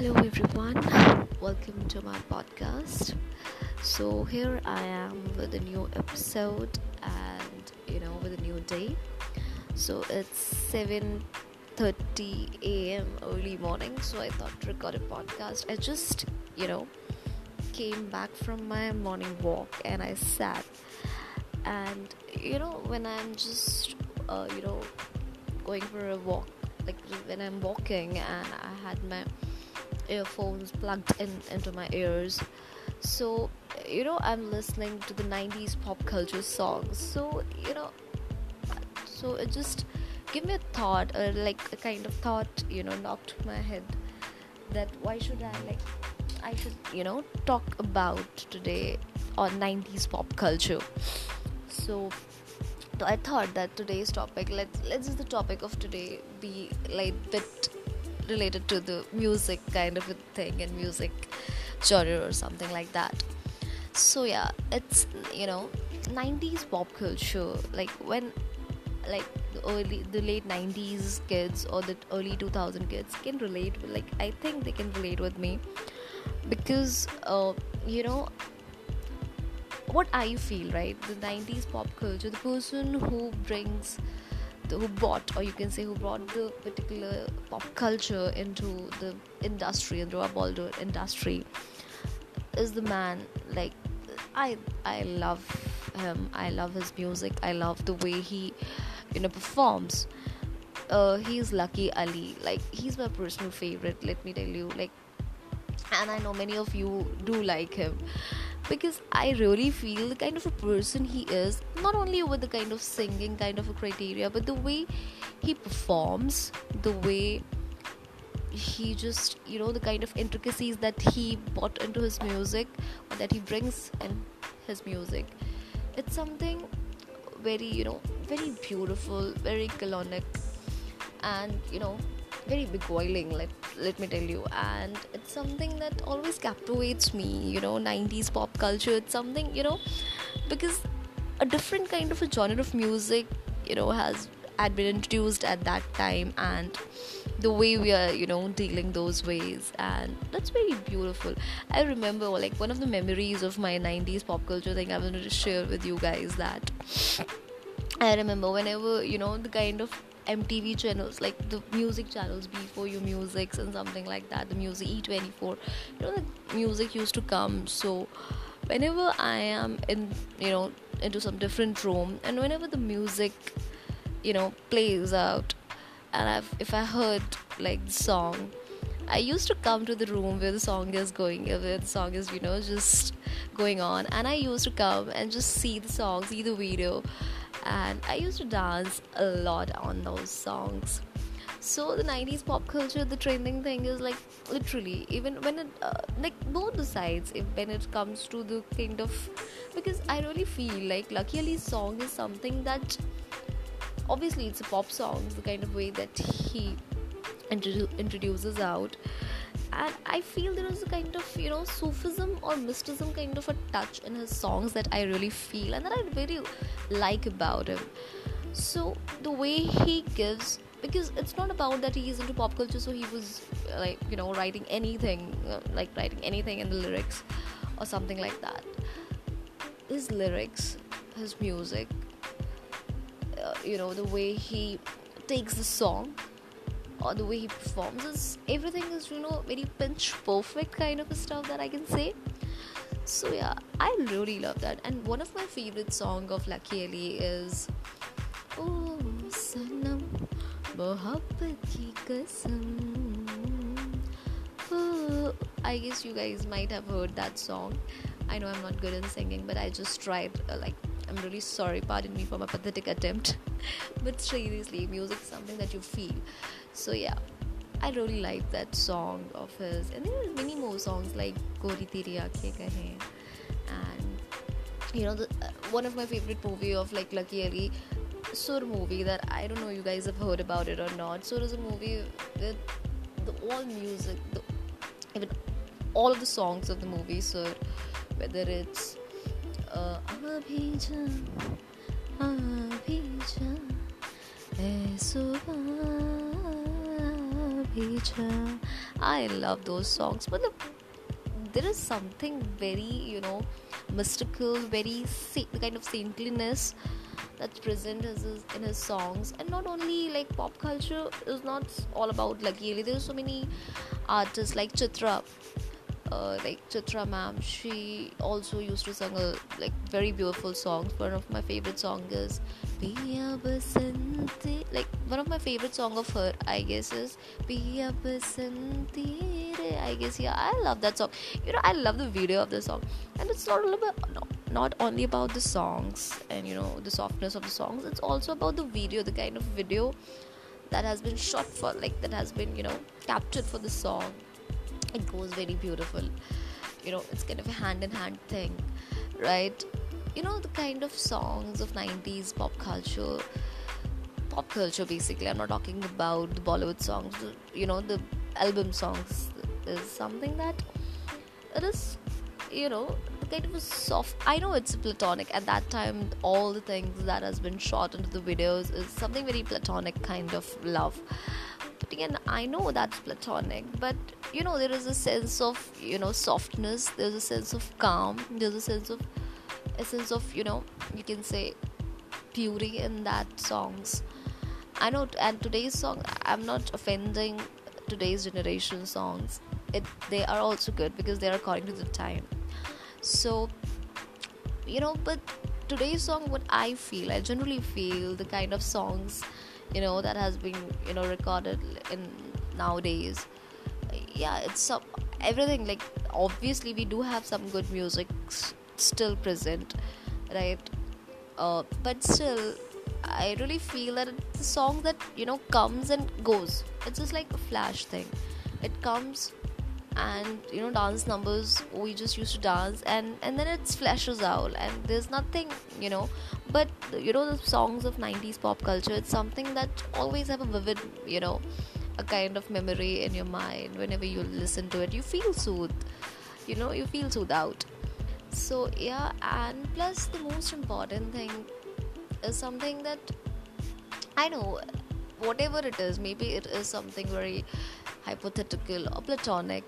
Hello, everyone. Welcome to my podcast. So, here I am with a new episode and you know, with a new day. So, it's 7:30 a.m. early morning, so I thought to record a podcast. I just, you know, came back from my morning walk and I sat and you know, when I'm just uh, you know, going for a walk like when I'm walking and I had my earphones plugged in into my ears. So you know i'm listening to the 90s pop culture songs. So you know so it just gave me a thought or like a kind of thought you know knocked my head that why should i like i should you know talk about today on 90s pop culture. So I thought that today's topic, let's let's just the topic of today be like bit related to the music kind of a thing and music genre or something like that. So yeah it's you know 90s pop culture like when like the early the late 90s kids or the early 2000 kids can relate like i think they can relate with me because uh, you know what i feel right the 90s pop culture the person who brings who bought or you can say who brought the particular pop culture into the industry and our Bollywood industry is the man like I I love him. I love his music. I love the way he you know performs. Uh, he's Lucky Ali. Like he's my personal favorite let me tell you. Like and I know many of you do like him because I really feel the kind of a person he is, not only with the kind of singing kind of a criteria, but the way he performs, the way he just, you know, the kind of intricacies that he brought into his music or that he brings in his music. It's something very, you know, very beautiful, very colonic, and you know, very beguiling let, let me tell you. And it's something that always captivates me you know 90s pop culture. It's something you know because a different kind of a genre of music you know has had been introduced at that time and the way we are you know dealing those ways. And that's very beautiful. I remember like one of the memories of my 90s pop culture thing i wanted to share with you guys that. I remember whenever you know the kind of MTV channels, like the music channels, B4U Musics and something like that, the music E24. You know, the music used to come. So, whenever I am in, you know, into some different room, and whenever the music, you know, plays out, and I've, if I heard like the song, I used to come to the room where the song is going, where the song is, you know, just going on, and I used to come and just see the song, see the video and I used to dance a lot on those songs. So the 90s pop culture, the trending thing is like literally even when it uh, like both the sides. If when it comes to the kind of because I really feel like Lucky Ali's song is something that obviously it's a pop song, the kind of way that he introdu- introduces out and I feel there is a kind of you know Sufism or mysticism kind of a touch in his songs that I really feel and that I really like about him. So the way he gives because it's not about that he is into pop culture so he was like you know writing anything uh, like writing anything in the lyrics or something like that his lyrics his music uh, you know the way he takes the song or the way he performs is everything is you know very pinch perfect kind of stuff that I can say. So yeah, I really love that. And one of my favorite song of Lucky Ali is Oh Sanam Ki I guess you guys might have heard that song. I know I'm not good in singing, but I just tried. Uh, like, I'm really sorry. Pardon me for my pathetic attempt. but seriously, music is something that you feel so yeah. I really like that song of his. And there are many more songs like Gori Teri Aankhein Kahe. And you know the, uh, one of my favorite movie of like Lucky Ali Sur movie that I don't know you guys have heard about it or not. Sur is a movie with the all music the, even all of the songs of the movie Sur. Whether it's uh, I love those songs. But the, there is something very, you know, mystical, very the kind of saintliness that's present in his songs. And not only like pop culture is not all about Lucky There's so many artists like Chitra uh, like Chitra ma'am, she also used to sing a like very beautiful songs. One of my favorite songs is Piya Basanti. Like one of my favorite song of her, I guess, is Piya Basanti. I guess yeah, I love that song. You know, I love the video of the song, and it's not a little bit no, not only about the songs and you know the softness of the songs. It's also about the video, the kind of video that has been shot for, like that has been you know captured for the song it goes very beautiful you know it's kind of a hand in hand thing right you know the kind of songs of 90s pop culture pop culture basically. I'm not talking about the bollywood songs you know the album songs. Is something that it is you know kind of a soft i know it's platonic. At that time all the things that has been shot into the videos is something very platonic kind of love. But again i know that's platonic but you know there is a sense of you know softness. There's a sense of calm. There's a sense of a sense of you know you can say beauty in that songs. I know and today's song i'm not offending today's generation songs. It they are also good because they are according to the time. So you know but today's song what i feel i generally feel the kind of songs you know that has been you know recorded in nowadays. Yeah it's everything like obviously we do have some good music still present right? Uh, but still i really feel that it's a song that you know comes and goes it's just like a flash thing. It comes and you know dance numbers we just used to dance and and then it flashes out and there's nothing you know. But you know the songs of 90s pop culture it's something that always have a vivid you know a kind of memory in your mind whenever you listen to it. You feel soothed you know you feel soothed out so yeah and plus the most important thing is something that i know whatever it is maybe it is something very hypothetical or platonic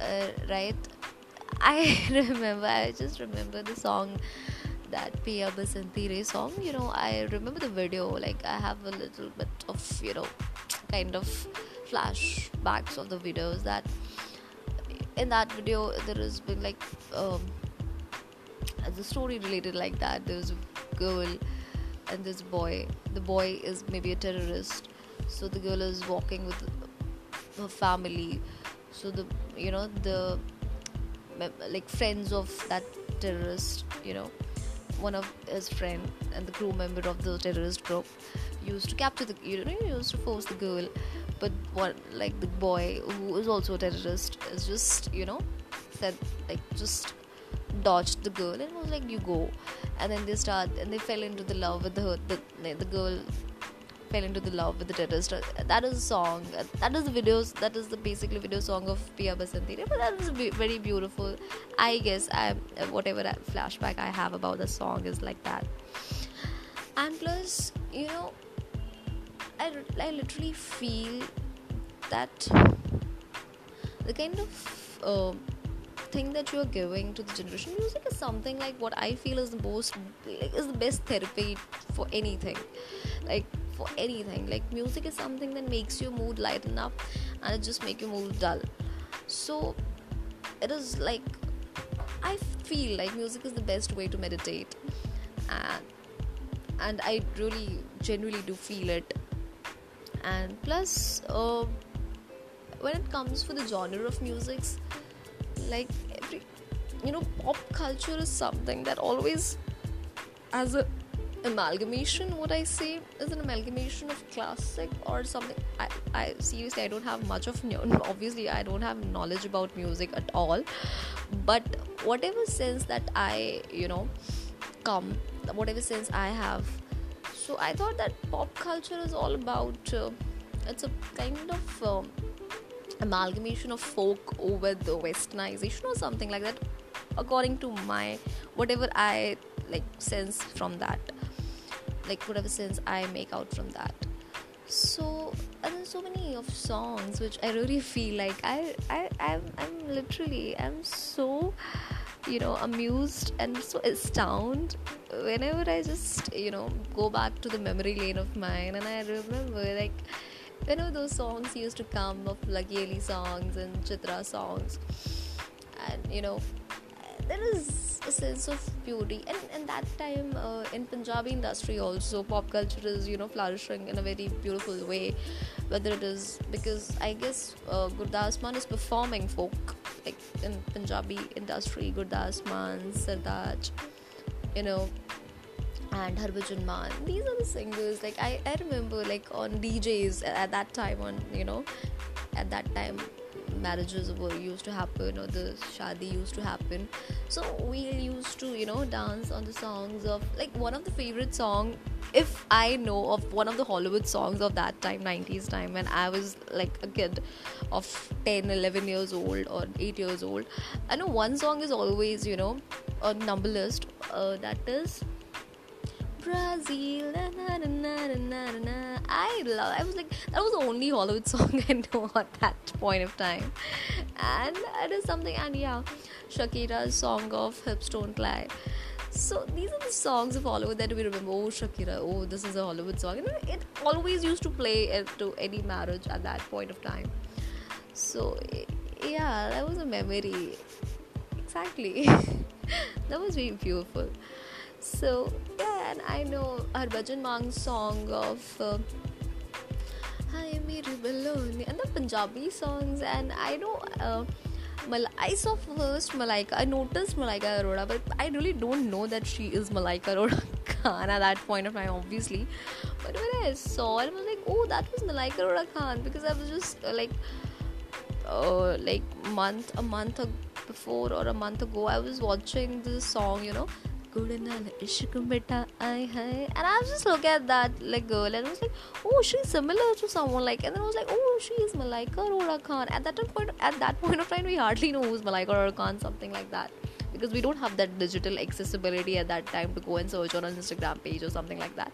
uh, right? I remember i just remember the song that Piya Basanti Re song you know I remember the video like I have a little bit of you know kind of flashbacks of the videos that in that video there has been like um, the story related like that. There's a girl and this boy. The boy is maybe a terrorist. So the girl is walking with her family. So the you know the like friends of that terrorist you know one of his friend and the crew member of the terrorist group used to capture the you know used to force the girl but what like the boy who is also a terrorist is just you know said like just dodged the girl and was like you go and then they start and they fell into the love with the the, the girl fell into the love with the terrorist. That is a song. That is the videos. That is the basically video song of Piya Basanti. But that is very beautiful. I guess I whatever flashback I have about the song is like that. And plus, you know, I I literally feel that the kind of uh, thing that you're giving to the generation music is something like what I feel is the most is the best therapy for anything. Like for anything. Like music is something that makes your mood lighten up and it just make your mood dull. So it is like i feel like music is the best way to meditate. And and i really genuinely do feel it and plus uh, when it comes for the genre of musics like every you know pop culture is something that always has a amalgamation what i say is an amalgamation of classic or something. I, I seriously i don't have much of obviously i don't have knowledge about music at all. But whatever sense that i you know come whatever sense i have so i thought that pop culture is all about uh, it's a kind of um, amalgamation of folk over the westernization or something like that according to my whatever i like sense from that like whatever sense I make out from that. so and so many of songs which I really feel like I I I'm, I'm literally I'm so you know amused and so astounded whenever I just you know go back to the memory lane of mine. And I remember like whenever those songs used to come of Ali songs and Chitra songs. And you know there is a sense of beauty. And and that time uh, in punjabi industry also pop culture is you know flourishing in a very beautiful way. Whether it is because i guess uh, Gurdas Maan is performing folk like in punjabi industry Gurdas Maan sartaaj you know and Harbhajan Mann. These are the singers. Like I, I remember like on DJs at that time on you know at that time marriages were used to happen or the shadi used to happen. So we used to you know dance on the songs of like one of the favorite song if i know of one of the hollywood songs of that time 90s time when i was like a kid of 10 11 years old or 8 years old. I know one song is always you know a number list. Uh, that is Brazil. Na, na, na, na, na, I love. I was like, that was the only Hollywood song I know at that point of time, and it is something. And yeah, Shakira's song of Hips Don't Lie. So these are the songs of Hollywood that we remember. Oh, Shakira. Oh, this is a Hollywood song. It always used to play to any marriage at that point of time. So yeah, that was a memory. Exactly. that was very beautiful. So yeah, and I know Harbhajan Mann's song of uh, Hi Baloni and the Punjabi songs, and I know. Uh, Mal- I saw first Malaika. I noticed Malaika Arora, but I really don't know that she is Malaika Arora Khan at that point of time, obviously. But when I saw it, I was like, oh, that was Malaika Arora Khan because I was just uh, like, uh, like month a month before or a month ago, I was watching this song, you know, and I was just looking at that like girl and I was like oh she's similar to someone like and then I was like oh she is Malaika Arora Khan at that point at that point of time we hardly know who's Malaika Arora Khan something like that because we don't have that digital accessibility at that time to go and search on an Instagram page or something like that.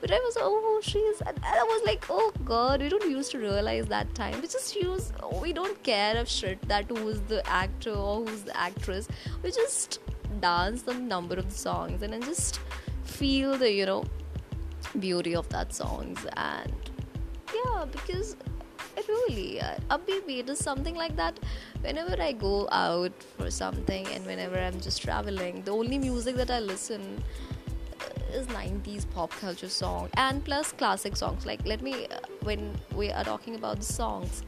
But I was, oh, she's, and I was like, oh god, we don't used to realize that time. We just use, we don't care of shit that who's the actor or who's the actress. We just dance the number of songs and then just feel the you know beauty of that songs. And yeah because it really uh, baby it is something like that. Whenever i go out for something and whenever i'm just traveling the only music that i listen is 90s pop culture song and plus classic songs. Like let me uh, when we are talking about the songs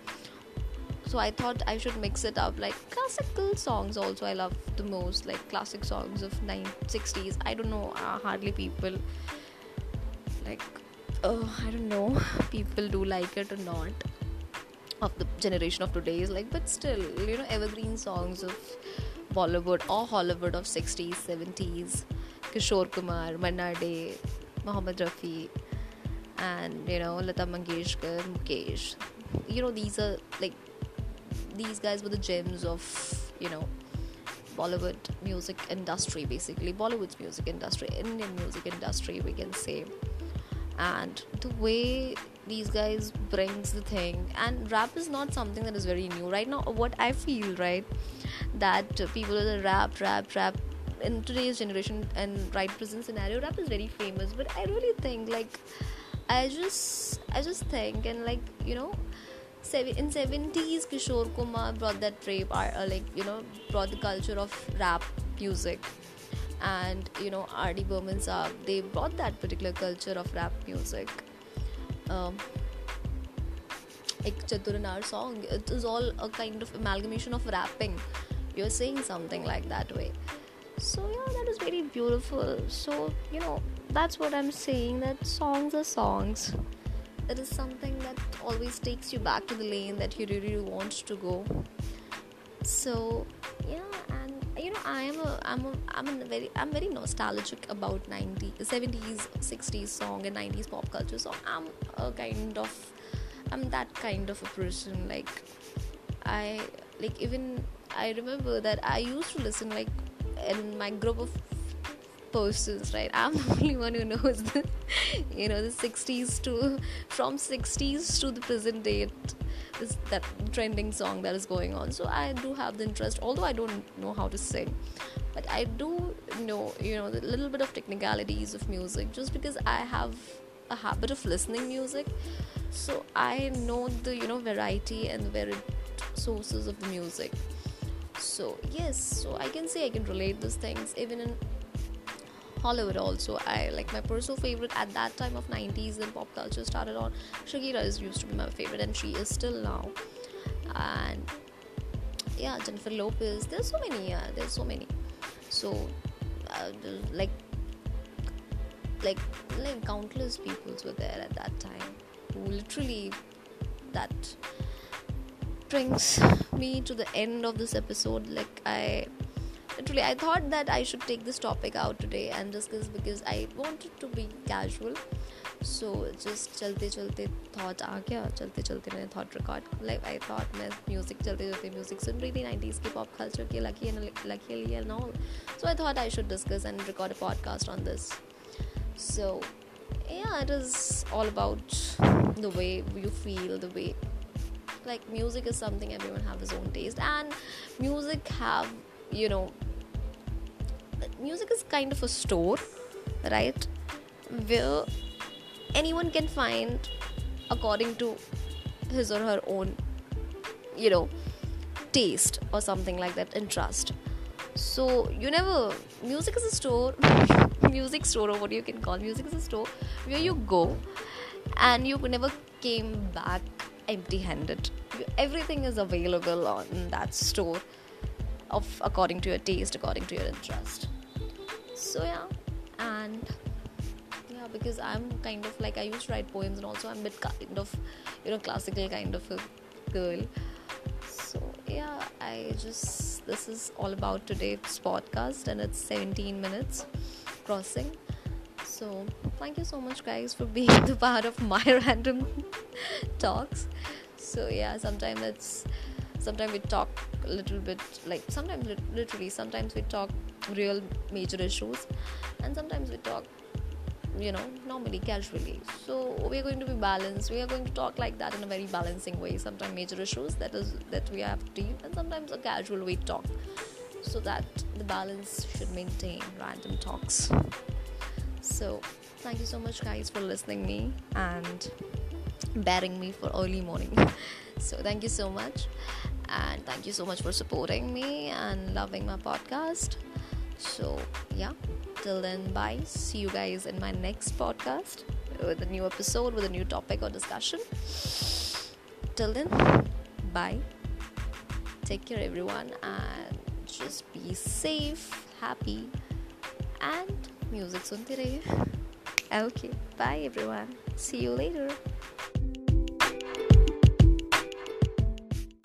so i thought i should mix it up. Like classical songs also i love the most. Like classic songs of 960s i don't know uh, hardly people like uh, i don't know people do like it or not of the generation of today's like but still you know evergreen songs of bollywood or hollywood of 60s 70s kishore kumar manna Dey, Mohammed Rafi and you know lata mangeshkar mukesh. You know these are like these guys were the gems of you know Bollywood music industry basically. Bollywood's music industry Indian music industry we can say. And the way these guys brings the thing and rap is not something that is very new. Right now what I feel right that people are rap rap rap in today's generation and right present scenario rap is very famous. But I really think like I just I just think and like you know in 70s kishore kumar brought that rape uh, like you know brought the culture of rap music. And you know R.D. Burman Saab, they brought that particular culture of rap music. Um, like Chatur Naar song it is all a kind of amalgamation of rapping. You're saying something like that way. So yeah that is very beautiful. So you know that's what i'm saying that songs are songs. It is something that always takes you back to the lane that you really want to go. So yeah and you know i am a i'm a i'm a very i'm very nostalgic about 90s 70s 60s song and 90s pop culture. So i'm a kind of i'm that kind of a person like i like even i remember that i used to listen like in my group of persons right? I'm the only one who knows the you know the 60s to from 60s to the present date this that trending song that is going on. So i do have the interest although i don't know how to sing. But i do know you know the little bit of technicalities of music just because i have a habit of listening music. So i know the you know variety and the varied sources of the music. So yes so i can say i can relate these things even in Hollywood also. I like my personal favorite at that time of 90s and pop culture started on. Shakira is used to be my favorite and she is still now. And yeah, Jennifer Lopez. There's so many. Yeah, there's so many. So uh, like like like countless peoples were there at that time who literally that brings me to the end of this episode like i literally i thought that i should take this topic out today and discuss because i wanted to be casual. So just chalte chalte thought gaya chalte chalte maine thought record like i thought music chalte chalte music sun rahi thi 90s ki pop culture ki lucky and luckily and all so i thought i should discuss and record a podcast on this so yeah it is all about the way you feel the way like music is something everyone have his own taste and music have you know music is kind of a store, right? Where anyone can find according to his or her own, you know, taste or something like that, interest. So you never music is a store, music store or what you can call music is a store where you go and you never came back empty-handed. Everything is available on that store of according to your taste, according to your interest. So yeah and yeah because i'm kind of like i used to write poems and also i'm a bit kind of you know classical kind of a girl. So yeah i just this is all about today's podcast and it's 17 minutes crossing. So thank you so much guys for being the part of my random talks. So yeah sometimes it's sometimes we talk a little bit like sometimes literally sometimes we talk real major issues and sometimes we talk you know normally casually. So we're going to be balanced. We are going to talk like that in a very balancing way. Sometimes major issues that is that we have to deal and sometimes a casual way talk. So that the balance should maintain random talks. So thank you so much guys for listening me and bearing me for early morning. So thank you so much and thank you so much for supporting me and loving my podcast so, yeah, till then, bye. See you guys in my next podcast with a new episode, with a new topic or discussion. Till then, bye. Take care, everyone, and just be safe, happy, and music sunte rahiye. Okay, bye, everyone. See you later.